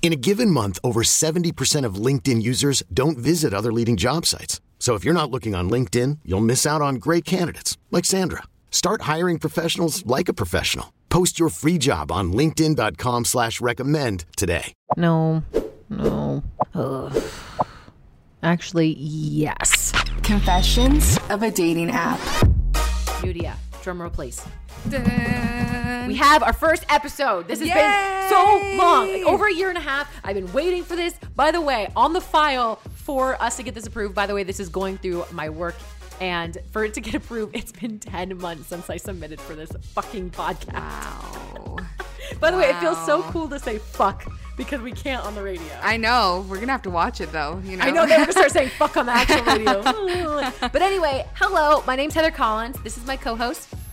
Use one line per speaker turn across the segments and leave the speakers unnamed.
In a given month, over 70% of LinkedIn users don't visit other leading job sites. So if you're not looking on LinkedIn, you'll miss out on great candidates like Sandra. Start hiring professionals like a professional. Post your free job on LinkedIn.com slash recommend today.
No, no. Ugh. Actually, yes.
Confessions of a dating app.
Nudia, drum roll, please. We have our first episode. This has been so long, like over a year and a half. I've been waiting for this. By the way, on the file for us to get this approved. By the way, this is going through my work, and for it to get approved, it's been ten months since I submitted for this fucking podcast.
Wow.
By the way, it feels so cool to say "fuck" because we can't on the radio.
I know. We're gonna have to watch it though. You know.
I know they're gonna start saying "fuck" on the actual radio. but anyway, hello. My name's Heather Collins. This is my co-host.
Hi,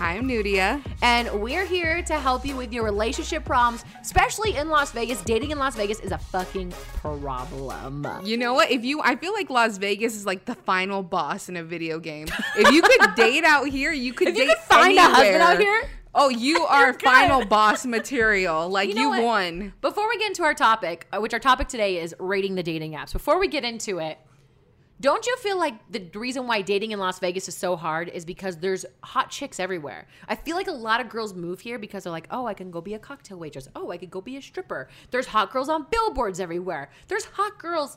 I'm Nudia.
And we're here to help you with your relationship problems, especially in Las Vegas. Dating in Las Vegas is a fucking problem.
You know what? If you, I feel like Las Vegas is like the final boss in a video game. If you could date out here, you could
If
date
you could find a
anywhere.
husband out here,
Oh, you are final boss material. Like you,
know what?
won.
Before we get into our topic, uh, which our topic today is rating the dating apps, before we get into it, don't you feel like the reason why dating in Las Vegas is so hard is because there's hot chicks everywhere? I feel like a lot of girls move here because they're like, oh, I can go be a cocktail waitress. Oh, I could go be a stripper. There's hot girls on billboards everywhere. There's hot girls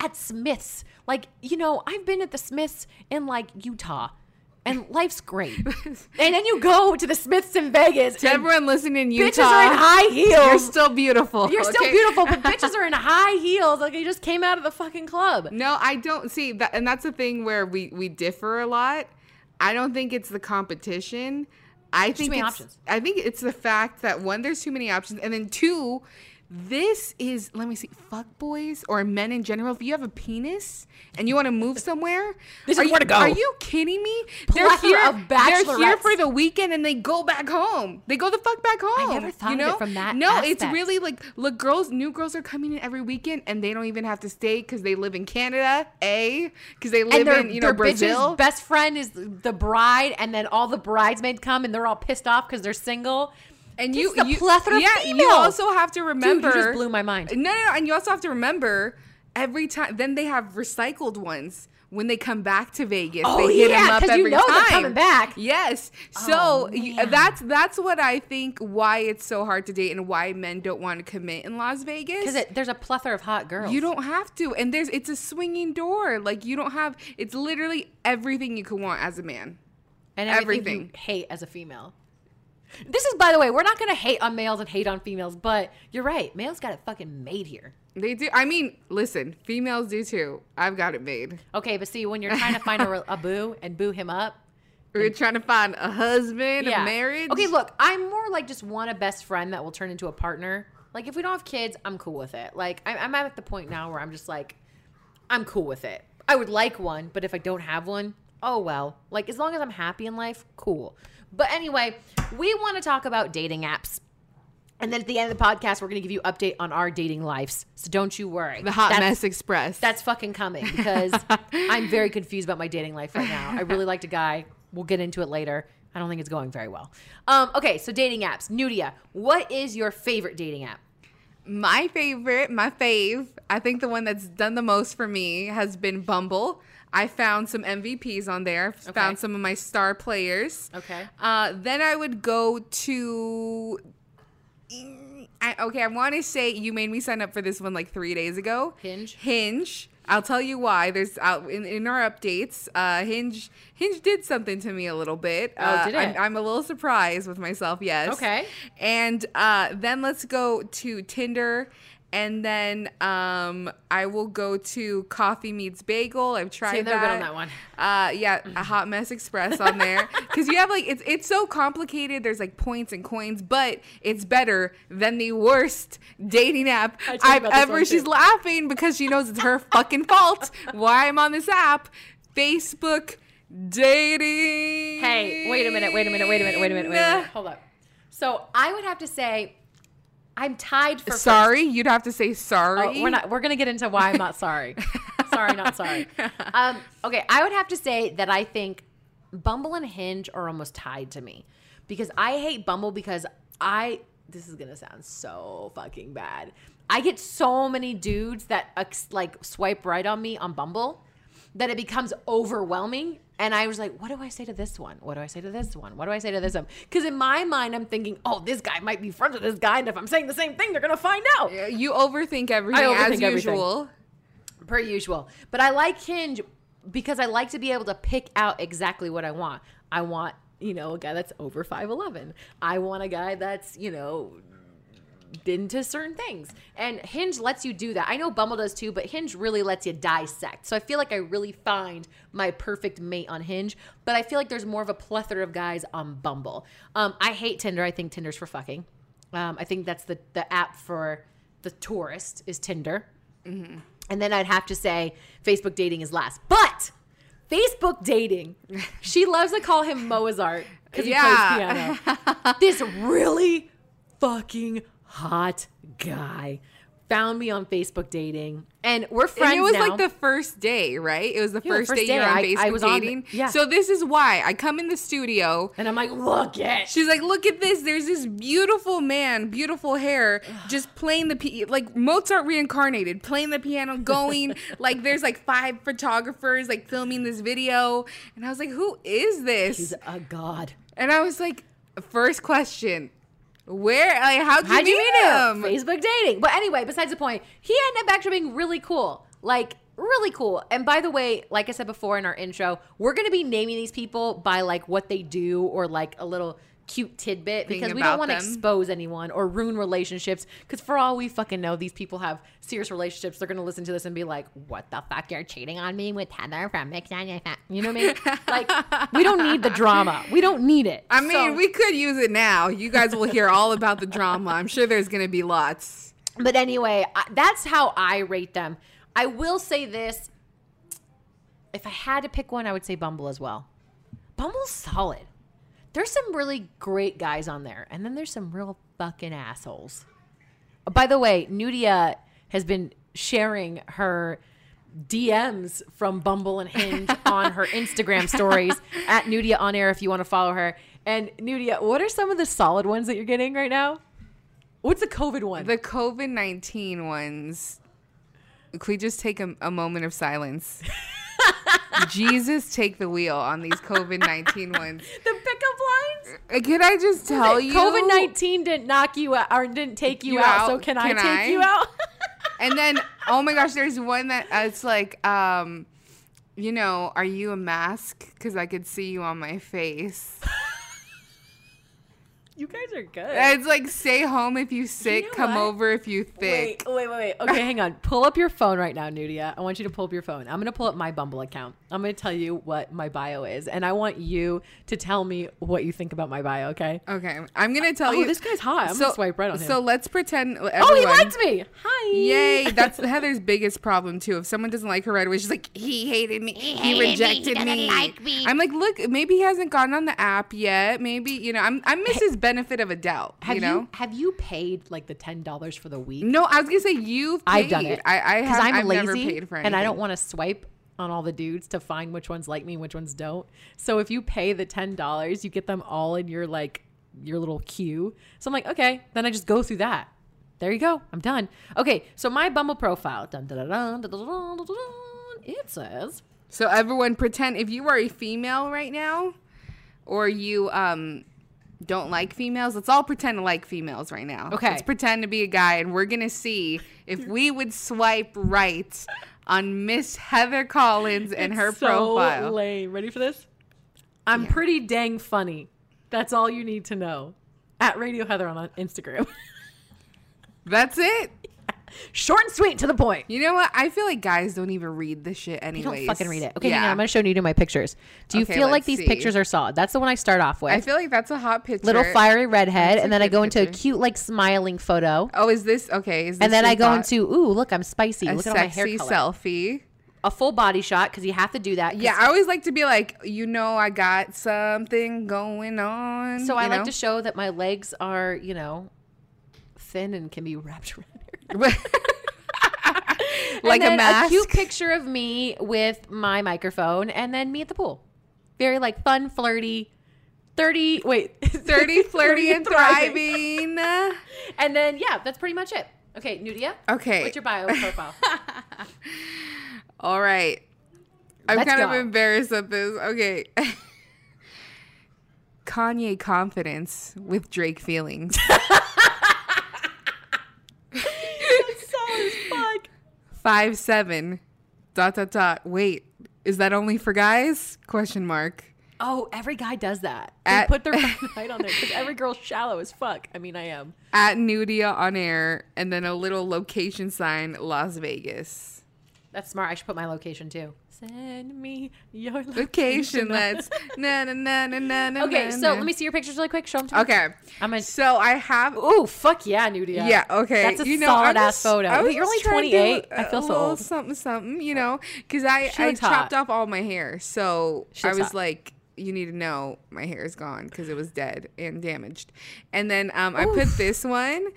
at Smiths. Like, you know, I've been at the Smiths in like Utah. And life's great. and then you go to the Smiths in Vegas.
To everyone listening in Utah,
bitches are in high heels.
You're still beautiful.
You're still
okay?
beautiful, but bitches are in high heels. Like you just came out of the fucking club.
No, I don't see that, and that's the thing where we we differ a lot. I don't think it's the competition. I think it's,
options.
I think it's the fact that one, there's too many options, and then two, this is let me see, fuck boys or men in general. If you have a penis and you want to move somewhere,
This
are
is
you,
where to go.
Are you kidding me?
Plethora of
They're here for the weekend and they go back home. They go the fuck back home.
I never thought
you
of it
know?
from that
No, it's really like look, girls, new girls are coming in every weekend and they don't even have to stay because they live in Canada, a because they live in you know Brazil.
best friend is the bride, and then all the bridesmaids come and they're all pissed off because they're single.
And
Just
you,
the
you
plethora of
yeah, you also have to remember.
just blew my mind.
No, no, no, and you also have to remember every time. Then they have recycled ones. When they come back to Vegas,
Oh,
they hit
yeah,
them up
'cause you
every
know
time.
they're coming back.
Yes.
Oh,
so
Oh,
that's that's what I think why it's so hard to date and why men don't want to commit in Las Vegas.
Because there's a plethora of hot girls.
You don't have to. And there's it's a swinging door. Like you don't have it's literally everything you could want as a man.
and everything,
everything.
you hate as a female. This is, by the way, we're not gonna hate on males and hate on females, but you're right. Males got it fucking made here.
They do. I mean, listen, females do too. I've got it made.
Okay, but see, when you're trying to find a, a boo and boo him up,
We're trying to find a husband, a marriage.
Okay, look, I'm more like just want a best friend that will turn into a partner. Like if we don't have kids, I'm cool with it. Like I'm, I'm at the point now where I'm just like, I'm cool with it. I would like one, but if I don't have one, oh well. Like as long as I'm happy in life, cool. But anyway, we want to talk about dating apps. And then at the end of the podcast, we're going to give you update on our dating lives. So don't you worry.
the hot
That's-
mess express.
that's fucking coming because I'm very confused about my dating life right now. I really liked a guy. We'll get into it later. I don't think it's going very well. Um, okay, so dating apps. Nudia, what is your favorite dating app?
My favorite, my fave. I think the one that's done the most for me has been Bumble. I found some MVPs on there. Found some of my star players.
Okay.
Uh, then I would go to. I, okay, I want to say you made me sign up for this one like three days ago.
Hinge?
Hinge. I'll tell you why. There's out in, in our updates. Uh, Hinge Hinge did something to me a little bit.
Oh,
Uh,
did it?
I'm, I'm a little surprised with myself. Yes.
Okay.
And uh, then let's go to Tinder. And then um, I will go to Coffee Meets Bagel. I've tried
See,
that.
on that one.
Uh, yeah, a Hot Mess Express on there because you have like it's it's so complicated. There's like points and coins, but it's better than the worst dating app
I told you
I've ever. She's
too.
laughing because she knows it's her fucking fault why I'm on this app. Facebook dating.
Hey, wait a minute, wait a minute, wait a minute, wait a minute, wait a minute. Hold up. So I would have to say I'm tied for.
Sorry, you'd have to say sorry.
Oh, we're not. We're gonna get into why I'm not sorry. sorry, not sorry. Um, okay, I would have to say that I think Bumble and Hinge are almost tied to me because I hate Bumble because I. This is gonna sound so fucking bad. I get so many dudes that like swipe right on me on Bumble that it becomes overwhelming. And I was like, what do I say to this one? What do I say to this one? What do I say to this one? Because in my mind, I'm thinking, oh, this guy might be friends with this guy. And if I'm saying the same thing, they're going to find out
You overthink everything
overthink
as
everything.
usual.
per usual. But I like Hinge because I like to be able to pick out exactly what I want. I want, you know, a guy that's over 5'11. I want a guy that's, you know, into certain things. And Hinge lets you do that. I know Bumble does too, but Hinge really lets you dissect. So I feel like I really find my perfect mate on Hinge, but I feel like there's more of a plethora of guys on Bumble. Um, I hate Tinder. I think Tinder's for fucking. Um, I think that's the, the app for the tourist is Tinder. And then I'd have to say Facebook dating is last. But Facebook dating, she loves to call him Mozart because he
Yeah.
plays piano. this really fucking hot guy found me on Facebook dating, and we're friends
And it was
now.
like the first day, right? It was the
Yeah, the
first,
first
day,
day.
you're on
I-
Facebook
I was on-
dating.
yeah.
So this is why I come in the studio.
and I'm like, look at."
She's like, look at this. There's this beautiful man, beautiful hair, just playing the p like Mozart reincarnated, playing the piano, going like there's like five photographers like filming this video, and I was like, who is this?
He's a god.
and I was like, first question, where? Like, how'd you
How'd
meet
you meet
him?
him? Facebook dating. But anyway, besides the point, he ended up actually being really cool. Like, really cool. And by the way, like I said before in our intro, we're going to be naming these people by like what they do or like a little cute tidbit because we don't want to expose anyone or ruin relationships. Because for all we fucking know, these people have serious relationships. They're going to listen to this and be like, what the fuck? You're cheating on me with Heather from Mix You know what I mean? like, we don't need the drama. We don't need it.
I mean,
So-
we could use it now. You guys will hear all about the drama. I'm sure there's going to be lots.
But anyway, I, that's how I rate them. I will say this. If I had to pick one, I would say Bumble as well. Bumble's solid. There's some really great guys on there, and then there's some real fucking assholes. By the way, Nudia has been sharing her DMs from Bumble and Hinge on her Instagram stories at Nudia on air if you want to follow her. And Nudia, what are some of the solid ones that you're getting right now? What's the COVID one?
The COVID 19 ones. Could we just take a, a moment of silence? Jesus, take the wheel on these COVID 19 ones.
the
Uh, Could I just tell you?
COVID nineteen didn't knock you out or didn't take you,
You
out,
out.
So can, I take
I?
you out?
And then, oh my gosh, there's one that uh, it's like, um, you know, are you a mask? Because I could see you on my face.
You guys are good.
It's like, stay home if you sick,
know
come
what?
over if you thick.
Wait, wait, wait, wait. Okay, hang on. Pull up your phone right now, Nudia. I want you to pull up your phone. I'm going to pull up my Bumble account. I'm going to tell you what my bio is, and I want you to tell me what you think about my bio. Okay?
Okay, I'm gonna tell
Oh,
you.
this guy's hot. I'm gonna swipe right on him.
So let's pretend.
Oh, he liked me. Hi.
Yay! That's Heather's biggest problem too. If someone doesn't like her right away, she's like, "He hated me. He, rejected me. He me. Like me. I'm like, look, maybe he hasn't gotten on the app yet. Maybe you know, I'm I'm Mrs benefit of a doubt.
Have
you, know?
you have you paid like the ten dollars for the week?
No, I was gonna say you've. Paid.
I've done it.
I, I have.
I'm
I've
lazy
never paid for
and I don't want to swipe on all the dudes to find which ones like me, and which ones don't. So if you pay the ten dollars, you get them all in your like your little queue. So I'm like, okay, then I just go through that. There you go. I'm done. Okay, so my Bumble profile. Dun, dun, dun, it says.
So everyone, pretend if you are a female right now, or you um don't like females. Let's all pretend to like females right now.
Okay.
Let's pretend to be a guy, and we're gonna see if we would swipe right on Miss Heather Collins and her
so
profile.
lame. Ready for this? I'm pretty dang funny. That's all you need to know. At Radio Heather on Instagram.
That's it.
Short and sweet to the point.
You know what? I feel like guys don't even read this shit
You
anyways.
don't fucking read it. Okay,
yeah.
hang on. I'm gonna show you my pictures. Do you
Okay,
feel like these
see.
pictures are solid? That's the one I start off with.
I feel like that's a hot picture.
Little fiery redhead,
That's
and then I go into a cute, like smiling photo,
Oh, is this okay? Is this
and then I go into ooh, look, I'm spicy.
a
look at my hair
sexy
color.
selfie.
A full body shot because you have to do that.
Yeah, I always like to be like, you know, I got something going on.
So I
you
like to show that my legs are, you know, thin and can be wrapped around.
like a mask.
cute picture of me with my microphone, and then me at the pool. Very like fun, flirty. Thirty. Wait,
30, flirty, and thriving.
And then yeah, that's pretty much it. Okay, Nudia.
Okay.
What's your bio profile?
All right. I'm
Let's
kind
go.
of embarrassed of this. Okay. Kanye confidence with Drake feelings.
Solid as fuck.
Five seven. Dot dot dot. Wait, is that only for guys? Question mark.
Oh, every guy does that. They
At-
put their height on there because every girl's shallow as fuck. I mean, I am.
At Nudia on air, and then a little location sign, Las Vegas.
That's smart. I should put my location too. Send me your location.
Location. Let's na na na na na na.
Okay,
na,
so
na.
let me see your pictures really quick. Show them to me.
Okay.
I'm a-
So I have.
Ooh, fuck yeah, Nudia.
Yeah, okay.
That's a
you know,
solid
I'm
ass
just-
photo.
I was
Wait, you're only
just trying to do
28. I feel
a
so old.
Something, something, you know, because I, I chopped
hot.
off all my hair. So
She
I was
hot.
like, you need to know my hair is gone because it was dead and damaged. And then um, I put this one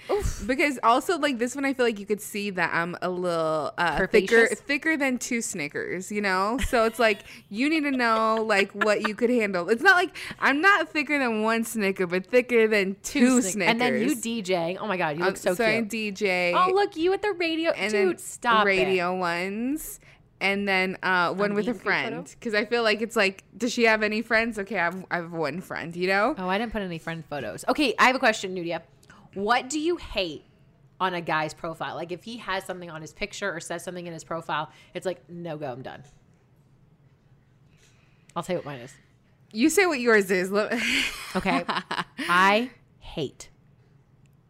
because also like this one, I feel like you could see that I'm a little uh, thicker, thicker than two Snickers, you know? So it's like, you need to know like what you could handle. It's not like I'm not thicker than one Snicker, but thicker than two,
Snick-
Snickers.
And then you DJ. Oh my god, you look
Um,
so
so I
cute.
DJ.
Oh look, you at the radio.
and
Dude, stop it.
radio ones and then uh, one
A
with a
meet and greet photo?
friend because I feel like it's like, does she have any friends? Okay, I have, I have one friend, you know.
Oh, I didn't put any friend photos. Okay, I have a question, Nudia. What do you hate on a guy's profile? Like if he has something on his picture or says something in his profile, it's like no go, I'm done. I'll tell you what mine is.
You say what yours is.
Okay. I hate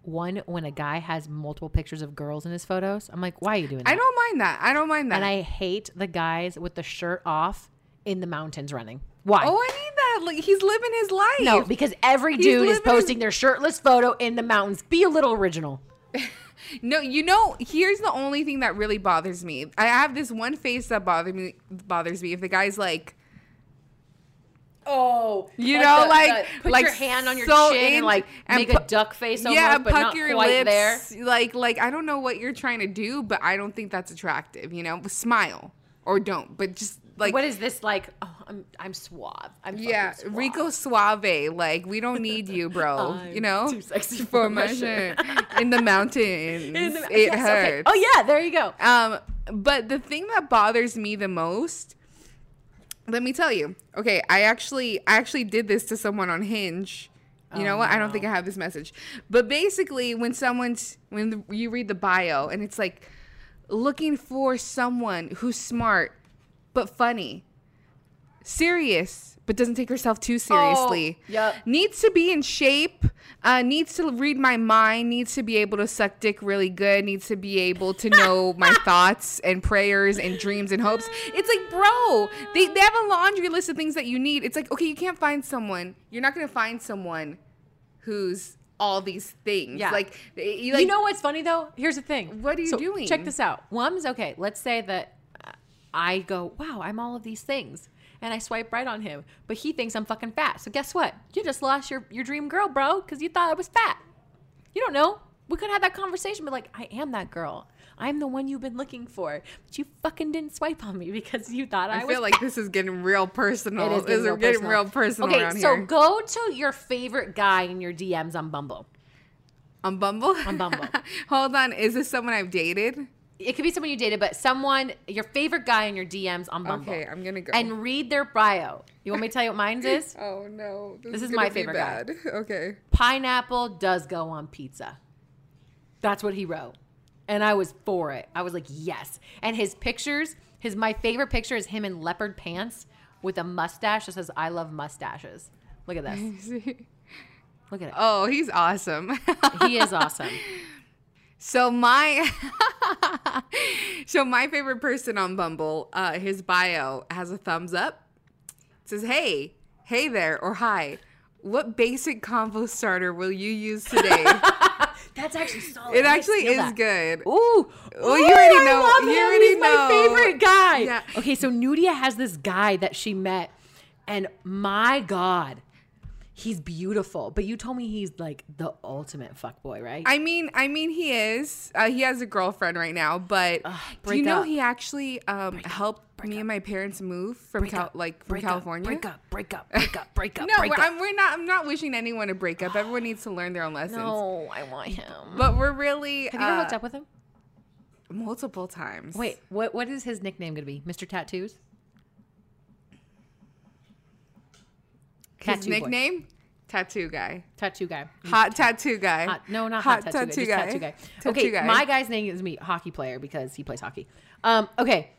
one when a guy has multiple pictures of girls in his photos. I'm like, why are you doing that?
I don't mind that. I don't mind that.
And I hate the guys with the shirt off in the mountains running. Why?
oh, I need that. Like he's living his life.
no, because every
He's
dude is
living his-
posting their shirtless photo in the mountains. Be a little original.
No, you know, here's the only thing that really bothers me. I have this one face that bothers me. Bothers me if the guy's like,
Oh,
You know, like-
put
like
your hand on your
so
chin
in-
and like
and
make
pu-
a duck face almost,
yeah,
but
puck
not
your
quite
lips.
there.
Like, like I don't know what you're trying to do, but I don't think that's attractive. You know, smile or don't, but just like
what is this like? Oh, I'm I'm suave. I'm
Yeah,
suave.
Rico Suave. Like we don't need you, bro. You know,
too sexy
for my shirt in the mountains.
In the-
it
yes, okay.
hurts.
Oh yeah, there you go.
Um, but the thing that bothers me the most, let me tell you. Okay, I actually I actually did this to someone on Hinge. You know oh, what? I don't think I have this message. But basically, when someone's when the, you read the bio and it's like looking for someone who's smart but funny, serious but doesn't take herself too seriously.
yep.
Needs to be in shape. Uh, needs to read my mind. Needs to be able to suck dick really good. Needs to be able to know my thoughts and prayers and dreams and hopes. It's like, bro, they, they have a laundry list of things that you need. It's like, okay, you can't find someone. You're not gonna find someone who's all these things.
Yeah.
Like, you,
you know what's funny though? Here's the thing.
What are you doing?
Check this out. One's okay. Let's say that uh, I go, wow, I'm all of these things. And I swipe right on him, but he thinks I'm fucking fat. So guess what? You just lost your, your dream girl, bro, because you thought I was fat. You don't know. We could have that conversation, but like, I am that girl. I'm the one you've been looking for, but you fucking didn't swipe on me because you thought I,
I
was I
feel like this is getting real personal.
It is getting, real,
getting
personal.
real personal
Okay, so
here.
go to your favorite guy in your DMs on Bumble.
on Bumble.
On Bumble.
Hold on. Is this someone I've dated?
It could be someone you dated, but someone your favorite guy in your DMs on Bumble.
Okay, I'm gonna go.
And read their bio. You want me to tell you what mine's is?
Oh no,
This is
gonna
my favorite guy.
Okay.
Pineapple does go on pizza. That's what he wrote. And I was for it. I was like, yes. And his pictures, his my favorite picture is him in leopard pants with a mustache that says I love mustaches. Look at this. Look at it.
oh, he's awesome.
He is awesome.
So my so my favorite person on Bumble, uh, his bio has a thumbs up. It says, "Hey, hey there," or "Hi." What basic combo starter will you use today?
That's actually solid.
it actually is
that.
good.
Ooh,
Well, you already
I
know-
love
you
him.
already
He's my favorite guy.
Yeah.
Okay, so Nudia has this guy that she met, and my God, he's beautiful. But you told me he's like the ultimate fuck boy, right?
I mean, I mean, he is. Uh, he has a girlfriend right now, but do you know
up.
he actually um, helped me and my parents move from
Break
Cal-
up,
like from
break up,
California?
break up, break up, break up, break up.
No,
break
we're,
up.
I'm, we're not. I'm not wishing anyone to break up. Everyone needs to learn their own lessons.
no, I want him.
But we're really
Have you ever hooked
uh,
up with him?
multiple times.
Wait, what? What is his nickname going to be? Mr. Tattoos?
His
Tattoo boy.
nickname, tattoo guy,
Tattoo guy.
hot tattoo guy.
Hot, no, not hot, tattoo, guy. Just tattoo guy.
Tattoo
okay,
guy.
my guy's name is me, hockey player, because he plays hockey. Um, okay,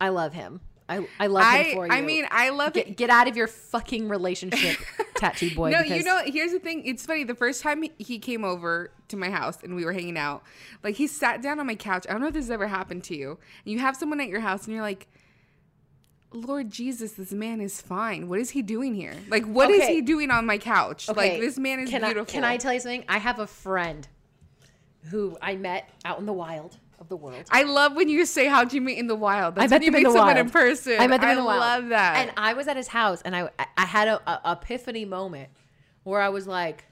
I love him. I I love
I
him for you.
I mean, I love
get,
it.
get out of your fucking relationship, tattoo boy.
No, you know, here's the thing. It's funny. The first time he came over to my house and we were hanging out, like he sat down on my couch. I don't know if this has ever happened to you. And you have someone at your house and you're like, Lord Jesus, this man is fine. What is he doing here? Like, what is
Okay.
he doing on my couch?
Okay,
Like, this man is
can
beautiful.
I, can I tell you something? I have a friend who I met out in the wild of the world.
I love when you say, "How'd you meet in the wild?" That's
I met
you
them in
meet
the
someone
wild
in person.
I met them
I
in the wild.
I love that.
And I was at his house, and I I had a, a epiphany moment where I was like,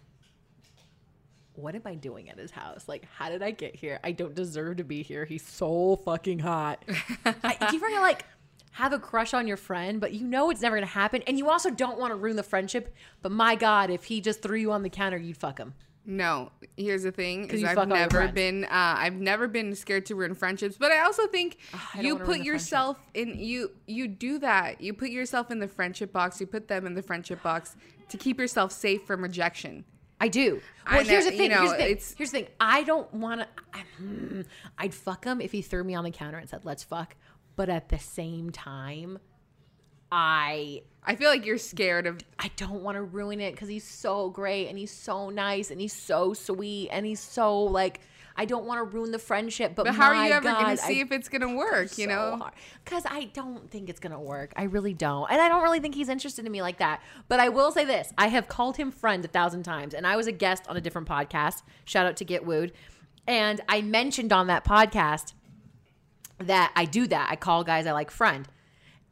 "What am I doing at his house? Like, how did I get here? I don't deserve to be here. He's so fucking hot." I, you ever like have a crush on your friend, but you know it's never gonna happen, and you also don't want to ruin the friendship. But my God, if he just threw you on the counter, you'd fuck him.
No, here's the thing: is I've
fuck all your
never been, uh, I've never been scared to ruin friendships. But I also think
I
you put yourself in you you do that. You put yourself in the friendship box. You put them in the friendship box to keep yourself safe from rejection.
I do.
I
Well, here's
know-
the
you
thing.
know,
here's the thing.
it's-
Here's the thing. I don't want to. I'd fuck him if he threw me on the counter and said, "Let's fuck." But at the same time, I
I feel like you're scared of.
I don't want to ruin it because he's so great and he's so nice and he's so sweet and he's so like. I don't want to ruin the friendship, but,
But how are you ever
God,
going to see
I-
if it's going to work? You know,
because I don't think it's gonna work. I really don't, and I don't really think he's interested in me like that. But I will say this: I have called him friend a thousand times, and I was a guest on a different podcast. Shout out to Get Wooed, and I mentioned on that podcast that I do that. I call guys I like friend.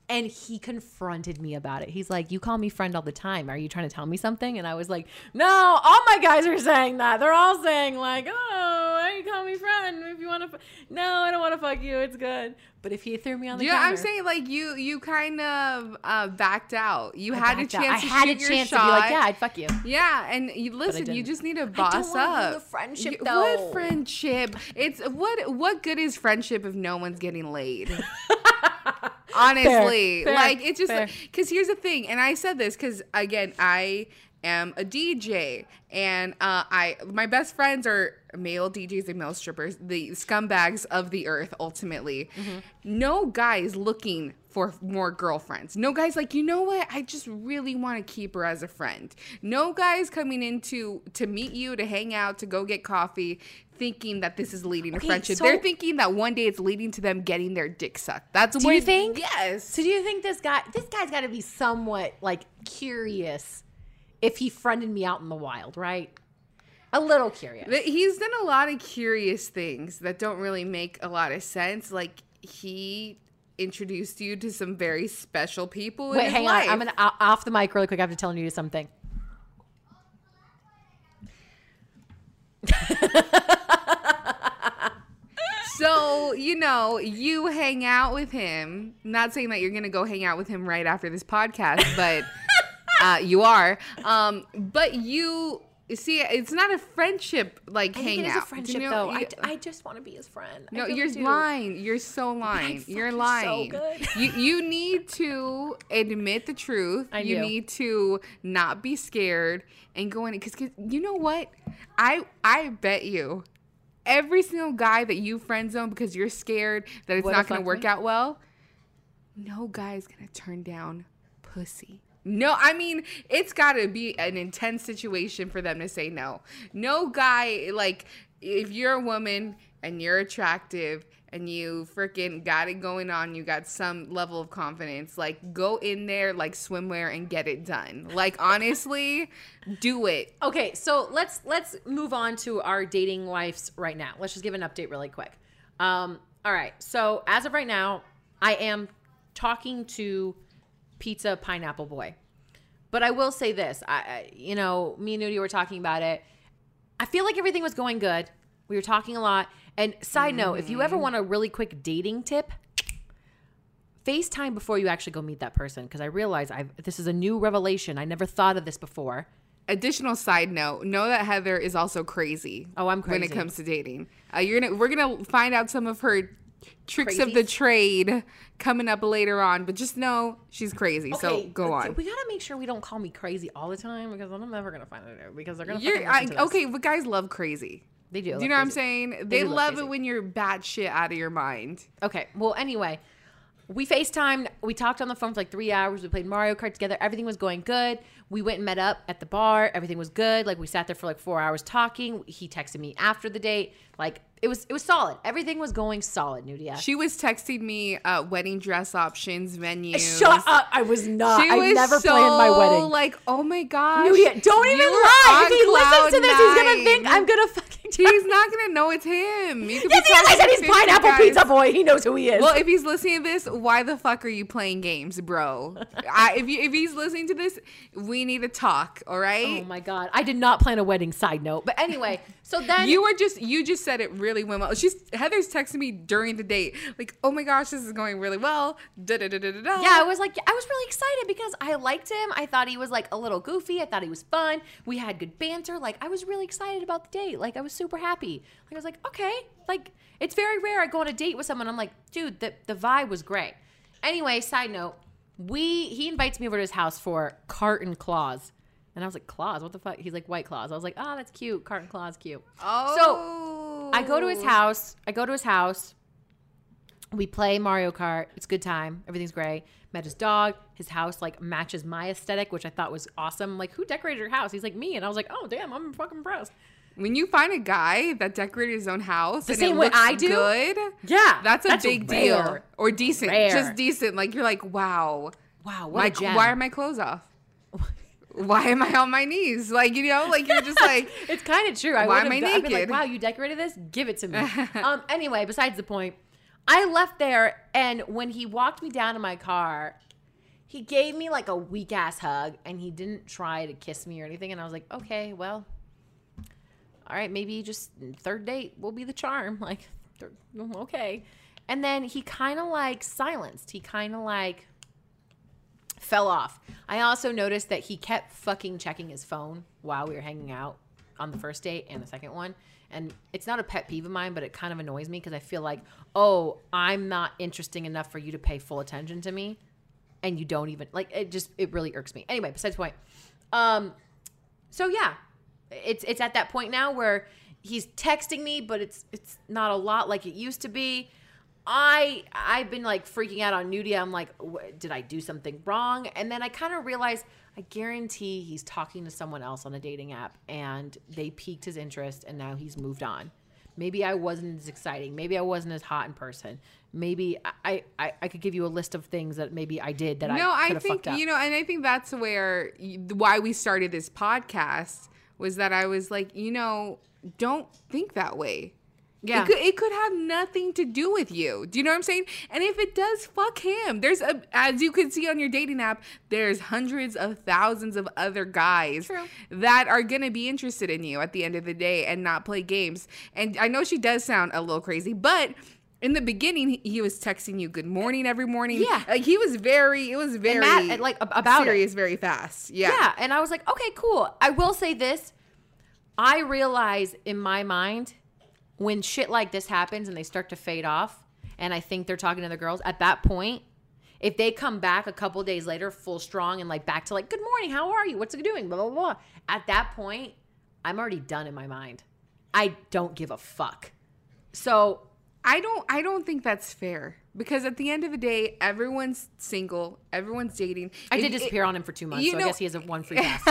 And he confronted me about it. He's like, You call me friend all the time. Are you trying to tell me something? And I was like, No, all my guys are saying that. They're all saying, like, Oh, you call me friend if you want to. F-? No, I don't want to fuck you. It's good. But if he threw me on the
yeah. I'm saying like you you kind of uh, backed out. You
I
had a
backed out.
chance.
I
to
had a chance to be like, Yeah, I'd fuck you.
Yeah, and you listen. You just need to boss up.
the friendship,
You-
though.
What friendship? It's what what good is friendship if no one's getting laid? Honestly,
fair,
like it's just
fair.
because here's the thing, and I said this because again, I am a DJ, and uh, I my best friends are male DJs and male strippers, the scumbags of the earth. Ultimately,
Mm-hmm.
no guy is looking for more girlfriends. No guy's like, you know what? I just really want to keep her as a friend. No guy's coming in to to meet you, to hang out, to go get coffee, thinking that this is leading to
Okay,
friendship.
so-
They're thinking that one day it's leading to them getting their dick sucked. That's
Do
what
you think?
Yes.
So do you think this guy this guy's got to be somewhat like curious if he friended me out in the wild, right? A little curious.
He's done a lot of curious things that don't really make a lot of sense. Like he introduced you to some very special people
Wait, hang
life.
on. I'm gonna off the mic really quick. I have to tell you something.
So, you know, you hang out with him. Not saying that you're going to go hang out with him right after this podcast, but uh, you are. Um, but you see, it's not a friendship like
I think it
hangout.
is a friendship,
you know-
though. I,
you-
d- I just want to be his friend.
No,
really
you're
do.
lying. You're so lying. You're
so
lying.
good.
you you need to admit the truth.
I
you
do.
need to not be scared and go in because you know what? I I bet you every single guy that you friend zone because you're scared that it's
Would've
not going to work
me?
out well, no guy is going to turn down pussy. No, I mean, it's got to be an intense situation for them to say no. No guy, like, if you're a woman and you're attractive and you freaking got it going on, you got some level of confidence, like, go in there like swimwear and get it done. Like, honestly, do it.
Okay, so let's let's move on to our dating lives right now. Let's just give an update really quick. Um, all right, so as of right now, I am talking to Pizza Pineapple Boy, but I will say this: I, you know, me and Nudie were talking about it. I feel like everything was going good. We were talking a lot. And side note, if you ever want a really quick dating tip, FaceTime before you actually go meet that person because I realize I this is a new revelation. I never thought of this before.
additional side note know that heather is also crazy
Oh, I'm
when it comes to dating uh, you're gonna we're gonna find out some of her tricks of the trade coming up later on but just know she's crazy so go on
We gotta make sure we don't call me crazy all the time because I'm never gonna find it out because they're gonna.
you're I, okay but guys love crazy
They do.
do you know what i'm saying they,
do love
love it when you're batshit out of your mind
Okay. Well, anyway, we FaceTimed. We talked on the phone for like three hours. We played Mario Kart together. Everything was going good. We went and met up at the bar. Everything was good. Like we sat there for like four hours talking. He texted me after the date. Like it was it was solid. Everything was going solid, Nudia.
she was texting me uh, wedding dress options venues
Shut up! I was not.
She
I
was
never
so,
planned my wedding.
like oh my gosh
Nudia, don't even lie. If he listens to this, he's gonna think. I'm gonna.
He's not gonna know it's him. You could be
Yes, he. I said he's pineapple
guys.
pizza boy. He knows who he is.
Well, if he's listening to this, why the fuck are you playing games, bro? I, if you, if he's listening to this, we need to talk. All right.
oh my god, I did not plan a wedding. Side note, but anyway, so then
you were just you just said it really went well. She's Heather's texting me during the date, like, "Oh my gosh, this is going really well." Da da da da da. da.
Yeah, I was like, I was really excited because I liked him. I thought he was like a little goofy. I thought he was fun. We had good banter. Like, I was really excited about the date. Like, I was super happy. Like, I was like, okay. Like, it's very rare I go on a date with someone. I'm like, dude, the, the vibe was great. Anyway, side note, we he invites me over to his house for carton claws. And I was like, claws? What the fuck? He's like, white claws. I was like, oh, that's cute. Carton claws, cute.
Oh.
So I go to his oh. house. I go to his house. We play Mario Kart. It's a good time. Everything's great. Met his dog. His house like matches my aesthetic, which I thought was awesome. Like, who decorated your house? He's like me, and I was like, oh damn, I'm fucking impressed.
When you find a guy that decorated his own house
The
and
same
it
way I do?
good,
Yeah,
that's a
that's
big
rare.
deal. Or decent,
Rare.
just decent. Like you're like, wow,
Wow, what
my, why are my clothes off? why am I on my knees? Like you know, like you're just like,
it's kind of true. I
Why am I
done- I'd like,
naked?
wow, you decorated this? Give it to me. um. Anyway, besides the point, I left there, and when he walked me down to my car, he gave me like a weak ass hug, and he didn't try to kiss me or anything. And I was like, okay, well, all right, maybe just third date will be the charm. Like, okay. And then he kind of like silenced. He kind of like fell off. I also noticed that he kept fucking checking his phone while we were hanging out on the first date and the second one. And it's not a pet peeve of mine, but it kind of annoys me because I feel like, oh, I'm not interesting enough for you to pay full attention to me. And you don't even like it just it really irks me. Anyway, besides point. Um so yeah. It's it's at that point now where he's texting me, but it's it's not a lot like it used to be. I I've been like freaking out on Nudia. I'm like, did I do something wrong? And then I kind of realized, I guarantee he's talking to someone else on a dating app, and they piqued his interest, and now he's moved on. Maybe I wasn't as exciting. Maybe I wasn't as hot in person. Maybe I I, I could give you a list of things that maybe I did that
no,
I
I think
fucked up.
you know, and I think that's where why we started this podcast was that I was like, you know, don't think that way.
Yeah.
It could, it could have nothing to do with you. Do you know what I'm saying? And if it does, fuck him. There's a, as you can see on your dating app, there's hundreds of thousands of other guys
True.
that are gonna be interested in you at the end of the day and not play games. And I know she does sound a little crazy, but in the beginning, he- was texting you good morning every morning.
Yeah.
like he was very, it was very
mad- like, ab- about it.
serious, very fast. Yeah,
Yeah. And I was like, okay, cool. I will say this. I realize in my mind when shit like this happens and they start to fade off and I think they're talking to the girls, at that point, if they come back a couple days later full strong and like back to like, good morning, how are you? What's it doing? Blah, blah, blah. At that point, I'm already done in my mind. I don't give a fuck. So
I don't I don't think that's fair because at the end of the day, everyone's single, everyone's dating.
I
If-
did disappear on him for two months, so
know-
I guess he has a one free pass.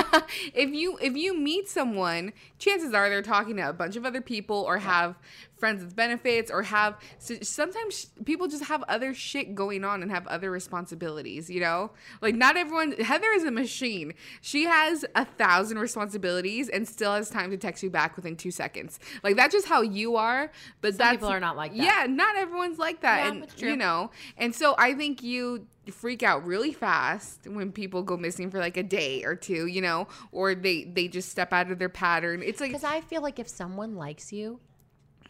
if you if you meet someone, chances are they're talking to a bunch of other people or have friends with benefits or have so sometimes people just have other shit going on and have other responsibilities, you know? Like not everyone Heather is a machine. She has a thousand responsibilities and still has time to text you back within 2 seconds. Like that's just how you are, but that's
people are not like that.
Yeah, not everyone's like that
Yeah,
and
true.
you know. And so I think you freak out really fast when people go missing for like a day or two, you know, or they they just step out of their pattern. It's like
Because I feel like if someone likes you,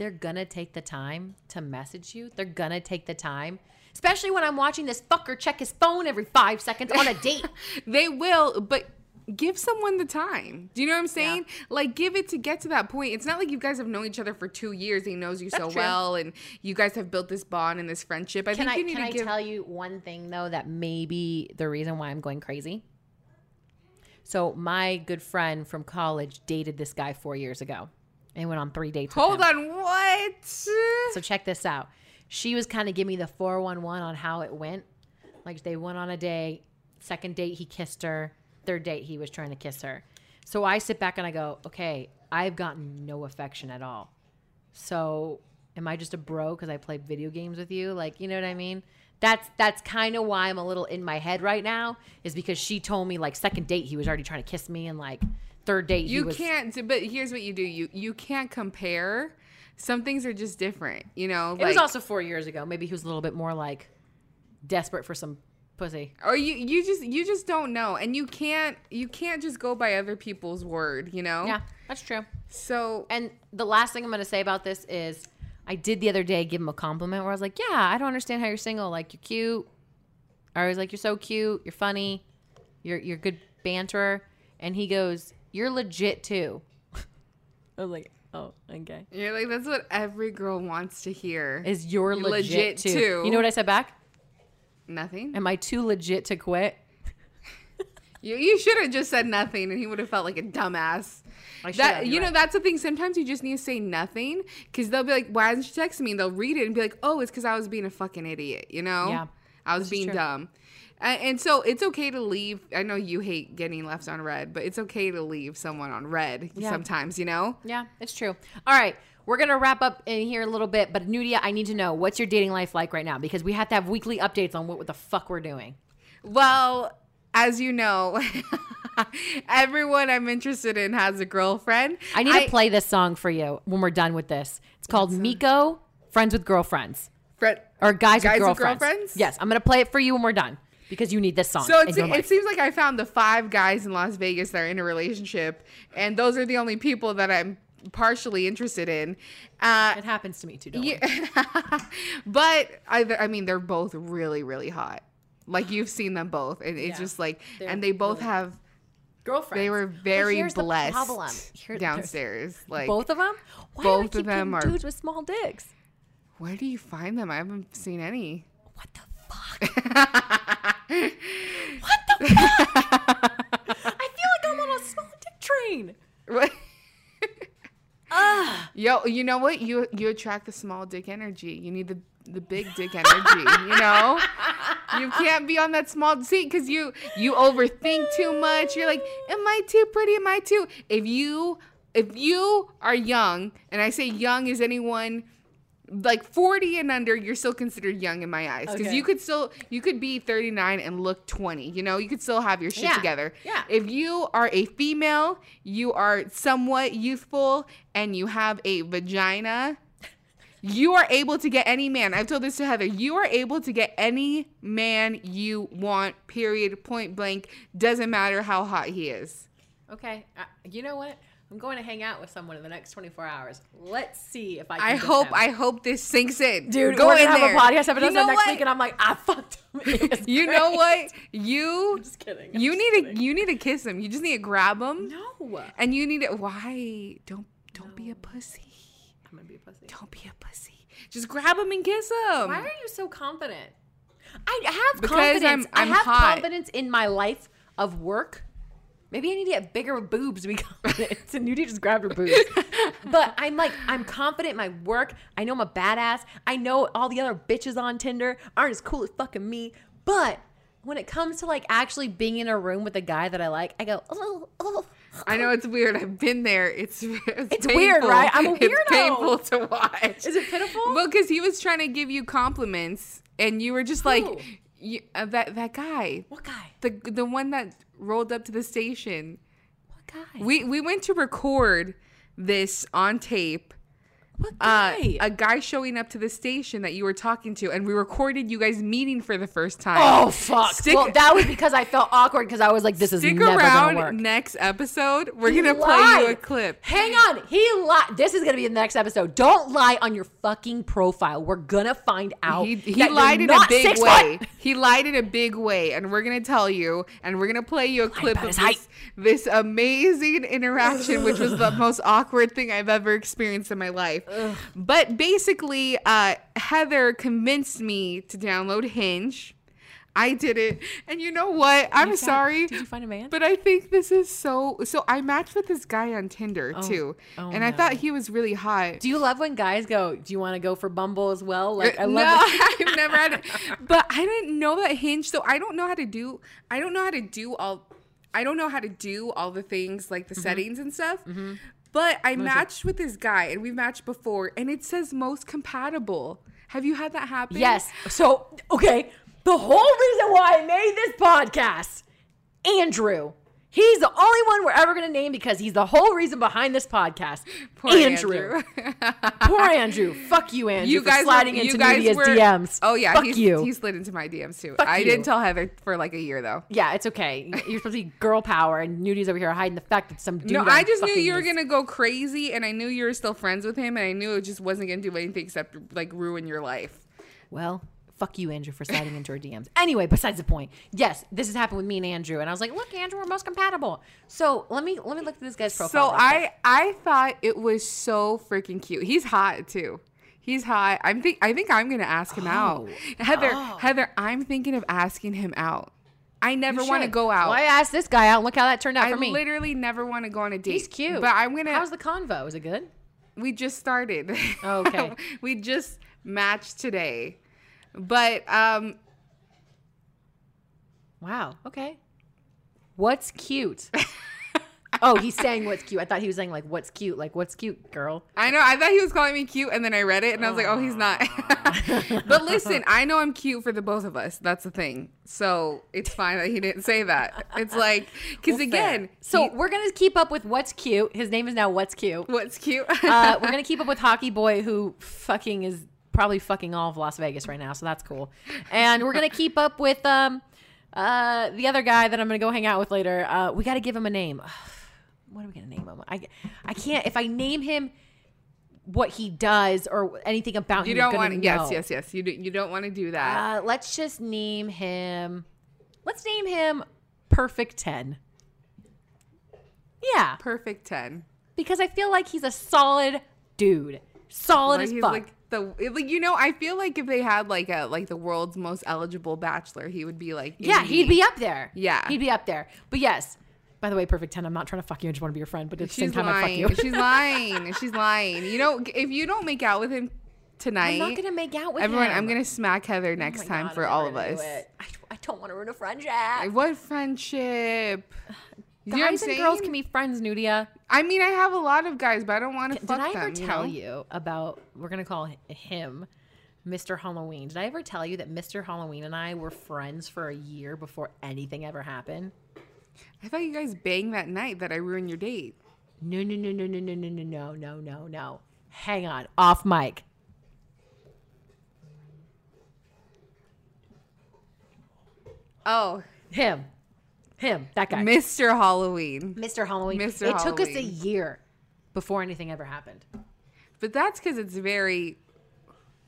they're gonna take the time to message you. They're gonna take the time. Especially when I'm watching this fucker check his phone every five seconds on a date.
they will, but give someone the time. Do you know what I'm saying? Like give it to get to that point. It's not like you guys have known each other for 2 years. He knows you so
true.
well and you guys have built this bond and this friendship. I
Can
think
I
you need
can
to
I
give
tell you one thing though that may be the reason why I'm going crazy? So my good friend from college dated this guy four years ago and went on three dates.
Hold on, what?
So check this out. She was kind of giving me the 411 on how it went. Like they went on a date. Second date, he kissed her. Third date, he was trying to kiss her. So I sit back and I go, okay, I've gotten no affection at all. So am I just a bro because I play video games with you? Like, you know what I mean? That's that's kind of why I'm a little in my head right now. Is because she told me like second date he was already trying to kiss me and like third date
you
was
can't but here's what you do. You you can't compare. Some things are just different, you know?
It was also four years ago. Maybe he was a little bit more like desperate for some pussy.
or you you just you just don't know and you can't you can't just go by other people's word you know
Yeah, that's true.
so
And the last thing I'm going to say about this is I did the other day give him a compliment where I was like, yeah, I don't understand how you're single. Like, you're cute. I was like, you're so cute. You're funny. You're, you're good banter. And he goes, you're legit too. I was like, oh, okay.
you're like that's what every girl wants to hear
Is you're legit,
Legit
too.
too.
You know what I said back?
nothing
Am I too legit to quit?
you, you should have just said nothing and he would have felt like a dumbass
I should
that you know
right.
that's the thing sometimes you just need to say nothing because they'll be like why hasn't she texted me and they'll read it and be like oh it's because i was being a fucking idiot you know
Yeah,
i was being
true.
dumb and, and so it's okay to leave i know you hate getting left on read but it's okay to leave someone on read
Yeah.
sometimes you know
Yeah, it's true. All right. We're going to wrap up in here a little bit, but Nudia, I need to know what's your dating life like right now because we have to have weekly updates on what, the fuck we're doing.
Well, as you know, everyone I'm interested in has a girlfriend.
I need to play this song for you when we're done with this. It's called Miko, Friends with Girlfriends.
Fred,
Or Guys,
Guys
with
with
Girlfriends.
Girlfriends?
Yes, I'm going to play it for you when we're done because you need this song.
so it's, it seems like I found the five guys in Las Vegas that are in a relationship, and those are the only people that I'm partially interested in. Uh,
it happens to me too, don't
yeah, but I, I mean, they're both really, really hot. Like you've seen them both, and it's
Yeah.
just like,
They're
and they both
really-
have.
Girlfriends.
They were very blessed.
Here-
downstairs. Like
Both of them? Why
both of them are-
dudes with small dicks.
Where do you find them? I haven't seen any.
What the fuck? what the fuck? I feel like I'm on a small dick train.
What? Yo, you know what? You you attract the small dick energy. You need the the big dick energy. you know, you can't be on that small seat because you you overthink too much. You're like, am I too pretty? Am I too? If you if you are young, and I say young is anyone like 40 and under you're still considered young in my eyes because
Okay.
you could still you could be 39 and look 20 you know you could still have your shit
Yeah.
together
Yeah.
if you are a female you are somewhat youthful and you have a vagina you are able to get any man i've told this to heather you are able to get any man you want period point blank doesn't matter how hot he is
Okay. Uh, you know what? I'm going to hang out with someone in the next 24 hours. Let's see if I can
i hope
them.
i hope this sinks in
Dude,
go
we're
in
gonna have
there
a podcast episode
You know
next
what?
week, and I'm like, I fucked him.
You know what you
just kidding. I'm
you
just
need
kidding.
to you need to kiss him you just need to grab him
No.
and you need to why don't don't be a pussy
I'm gonna be a pussy.
don't be a pussy just grab him and kiss him
Why are you so confident? I have
Because
confidence.
I'm- I'm
I have
hot.
confidence in my life of work Maybe I need to get bigger boobs to be confident. so Nudie just grabbed her boobs. but I'm like, I'm confident in my work. I know I'm a badass. I know all the other bitches on Tinder aren't as cool as fucking me. But when it comes to like actually being in a room with a guy that I like, I go, oh, oh.
I know it's weird. I've been there. It's it's,
It's weird, right? I'm a
It's
weirdo.
painful to watch.
Is it pitiful?
Well, because he was trying to give you compliments, and you were just like? You, uh, that that guy,
What guy?
the the one that rolled up to the station.
What guy?
We we went to record this on tape.
What
Uh,
guy?
a guy showing up to the station that you were talking to, and we recorded you guys meeting for the first time.
oh fuck!
Stick-
well, that was because I felt awkward because I was like, "This is
Stick
never
around
gonna work."
next episode. We're
He
gonna play you a clip.
Hang on, he lied. This is gonna be the next episode. Don't lie on your fucking profile. We're gonna find out.
He, he lied in a big way.
foot.
He lied in a big way, and we're gonna tell you, and we're gonna play you a clip of
his height.
This, amazing interaction, which was the most awkward thing I've ever experienced in my life. But basically, uh, Heather convinced me to download Hinge. I did it, and you know what? I'm
found-
sorry.
did you find a man?
But I think this is so. So I matched with this guy on Tinder too,
oh
and I thought he was really hot.
Do you love when guys go? Do you want to go for Bumble as well? Like I love.
no,
it.
I've never had it. But I didn't know that Hinge. So I don't know how to do. I don't know how to do all. I don't know how to do all the things like
Mm-hmm.
the settings and stuff. But I matched with this guy, and we've matched before, and it says most compatible. Have you had that happen?
Yes. So okay, the whole reason why I made this podcast, Andrew. He's the only one we're ever gonna name because he's the whole reason behind this podcast.
Poor
Andrew. Poor Andrew. Fuck you, Andrew.
You
for
guys
sliding
were,
into Nudia's DMs.
Oh yeah,
Fuck
he's,
you.
He slid into my DMs too.
Fuck
I
you.
didn't tell Heather for like a year though.
yeah, it's okay. You're supposed to be girl power, and Nudia's over here hiding the fact that some dude.
No,
I'm
just knew you were gonna go crazy, and I knew you were still friends with him, and I knew it just wasn't gonna do anything except like ruin your life.
Well, fuck you, Andrew, for sliding into our DMs. Anyway, besides the point. Yes, this has happened with me and Andrew, and I was like, "Look, Andrew, we're most compatible." So let me let me look at this guy's profile.
So. I I thought it was so freaking cute. He's hot too. He's hot. I'm think I think I'm gonna ask him out. Oh. Heather, oh. Heather, I'm thinking of asking him out. I never want to go out.
Well, I asked this guy out. Look how that turned out
I
for me.
I literally never want to go on a date.
He's cute.
But I'm gonna.
How's the convo? Is it good?
we just started.
Oh, okay.
we just matched today. But um
Wow. Okay. What's cute? oh, he's saying what's cute. I thought he was saying like what's cute, like what's cute, girl.
I know. I thought he was calling me cute, and then I read it, and I was like, "Oh, he's not." but listen, I know I'm cute for the both of us. That's the thing. So it's fine that he didn't say that. It's like because
Well,
again,
fair. so
he-
we're gonna keep up with what's cute. His name is now what's cute.
what's cute?
uh, we're gonna keep up with Hockey Boy, who fucking is probably fucking all of Las Vegas right now, so that's cool. And we're gonna keep up with um uh the other guy that I'm gonna go hang out with later. Uh, we got to give him a name. What are we gonna name him? I I can't if I name him what he does or anything about
you
him.
don't want
gonna.
Yes, yes, yes. You do, you don't want to do that.
Uh, let's just name him. Let's name him Perfect Ten. Yeah,
Perfect ten.
because I feel like he's a solid dude. Solid as
he's
fuck.
like the like you know. I feel like if they had like a like the world's most eligible bachelor, he would be like
yeah, he'd be up there.
Yeah.
he'd be up there. But yes, by the way, Perfect Ten. I'm not trying to fuck you. I just want to be your friend. But at the same time, I fuck you.
She's lying. She's lying. You know, if you don't make out with him tonight,
I'm not gonna make out with
everyone,
him.
I'm gonna smack Heather
Oh
next
my
time
God,
for all of us.
I, I don't want to ruin a friendship.
What friendship? You know what I'm
Guys and girls can be friends, Nudia.
I mean, I have a lot of guys, but I don't want to.
Did
fuck
I ever
them.
tell
know?
you about? We're gonna call him Mr. Halloween. Did I ever tell you that Mr. Halloween and I were friends for a year before anything ever happened?
I thought you guys banged that night that I ruined your date.
No, no, no, no, no, no, no, no, no, no, no, no. Hang on, off mic.
Oh,
Him, him, that guy,
Mr. Halloween.
Mr. Halloween.
Mr.
It took us a
Halloween.
year before anything ever happened.
But that's because it's very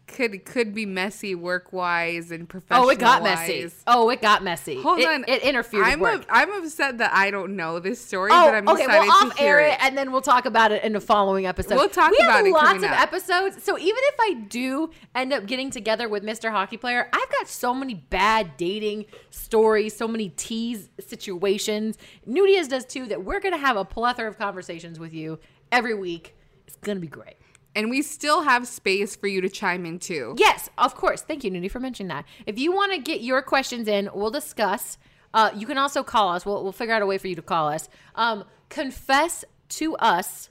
could could be messy work wise and professional.
Oh, it got messy. Oh, it got messy.
Hold
it,
on,
It interfered
I'm
with work.
A, I'm upset that I don't know this story,
Oh,
but I'm
okay.
excited
Well, off
to hear
air
it.
it, and then we'll talk about it in the following episode.
We'll talk
we
about
have
it
lots of
up.
episodes. So even if I do end up getting together with Mr. Hockey Player, I've got so many bad dating stories, so many tease situations. Nudia's does too. That we're gonna have a plethora of conversations with you every week. It's gonna be great.
And we still have space for you to chime in too.
Yes, of course. Thank you, Nudie, for mentioning that. If you want to get your questions in, we'll discuss. Uh, you can also call us. We'll, we'll figure out a way for you to call us. Um, confess to us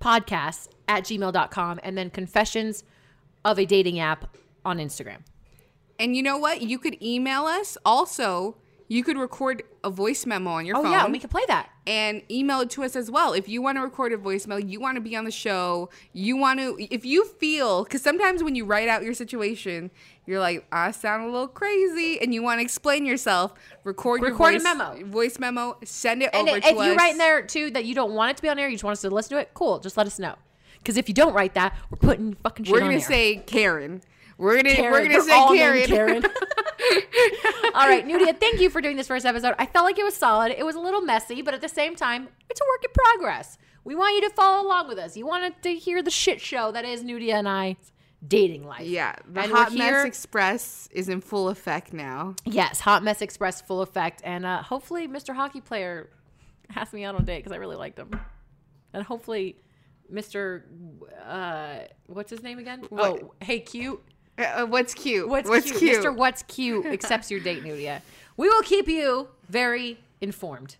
podcast at gmail.com and then confessions of a dating app on Instagram.
And you know what? You could email us. Also, you could record a voice memo on your
Oh,
phone.
yeah, and we can play that.
and email it to us as well. If you want to record a voicemail, you want to be on the show, you want to, if you feel, because sometimes when you write out your situation, you're like, I sound a little crazy, and you want to explain yourself, record,
Record
your voice,
memo.
voice memo, send it over.
And
over
if
to
you
us.
write in there too that you don't want it to be on air, you just want us to listen to it, cool. Just let us know. Because if you don't write that, we're putting fucking shit
we're
on
gonna say Karen. We're gonna
Karen.
we're gonna
They're
say
all
Karen.
Karen. all right, Nudia, thank you for doing this first episode. I felt like it was solid. It was a little messy, but at the same time, it's a work in progress. We want you to follow along with us. You wanted to hear the shit show that is Nudia and I dating life.
Yeah, the
And
Hot Mess Express is in full effect now.
Yes, Hot Mess Express full effect, and uh, hopefully, Mr. Hockey Player asked me out on a date because I really liked him, and hopefully, Mr. Uh, what's his name again?
What?
Oh, hey, cute.
Uh, what's cute?
What's, cute? Mr. What's cute accepts your date, Nudia. We will keep you very informed.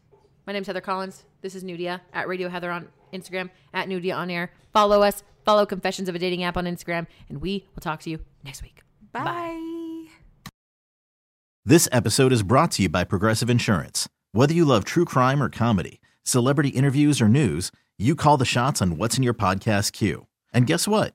My name's Heather Collins. This is Nudia at Radio Heather on Instagram, at Nudia on air. Follow us. Follow Confessions of a Dating App on Instagram, and we will talk to you next week. Bye.
Bye.
This episode is brought to you by Progressive Insurance. Whether you love true crime or comedy, celebrity interviews or news, you call the shots on what's in your podcast queue. And guess what?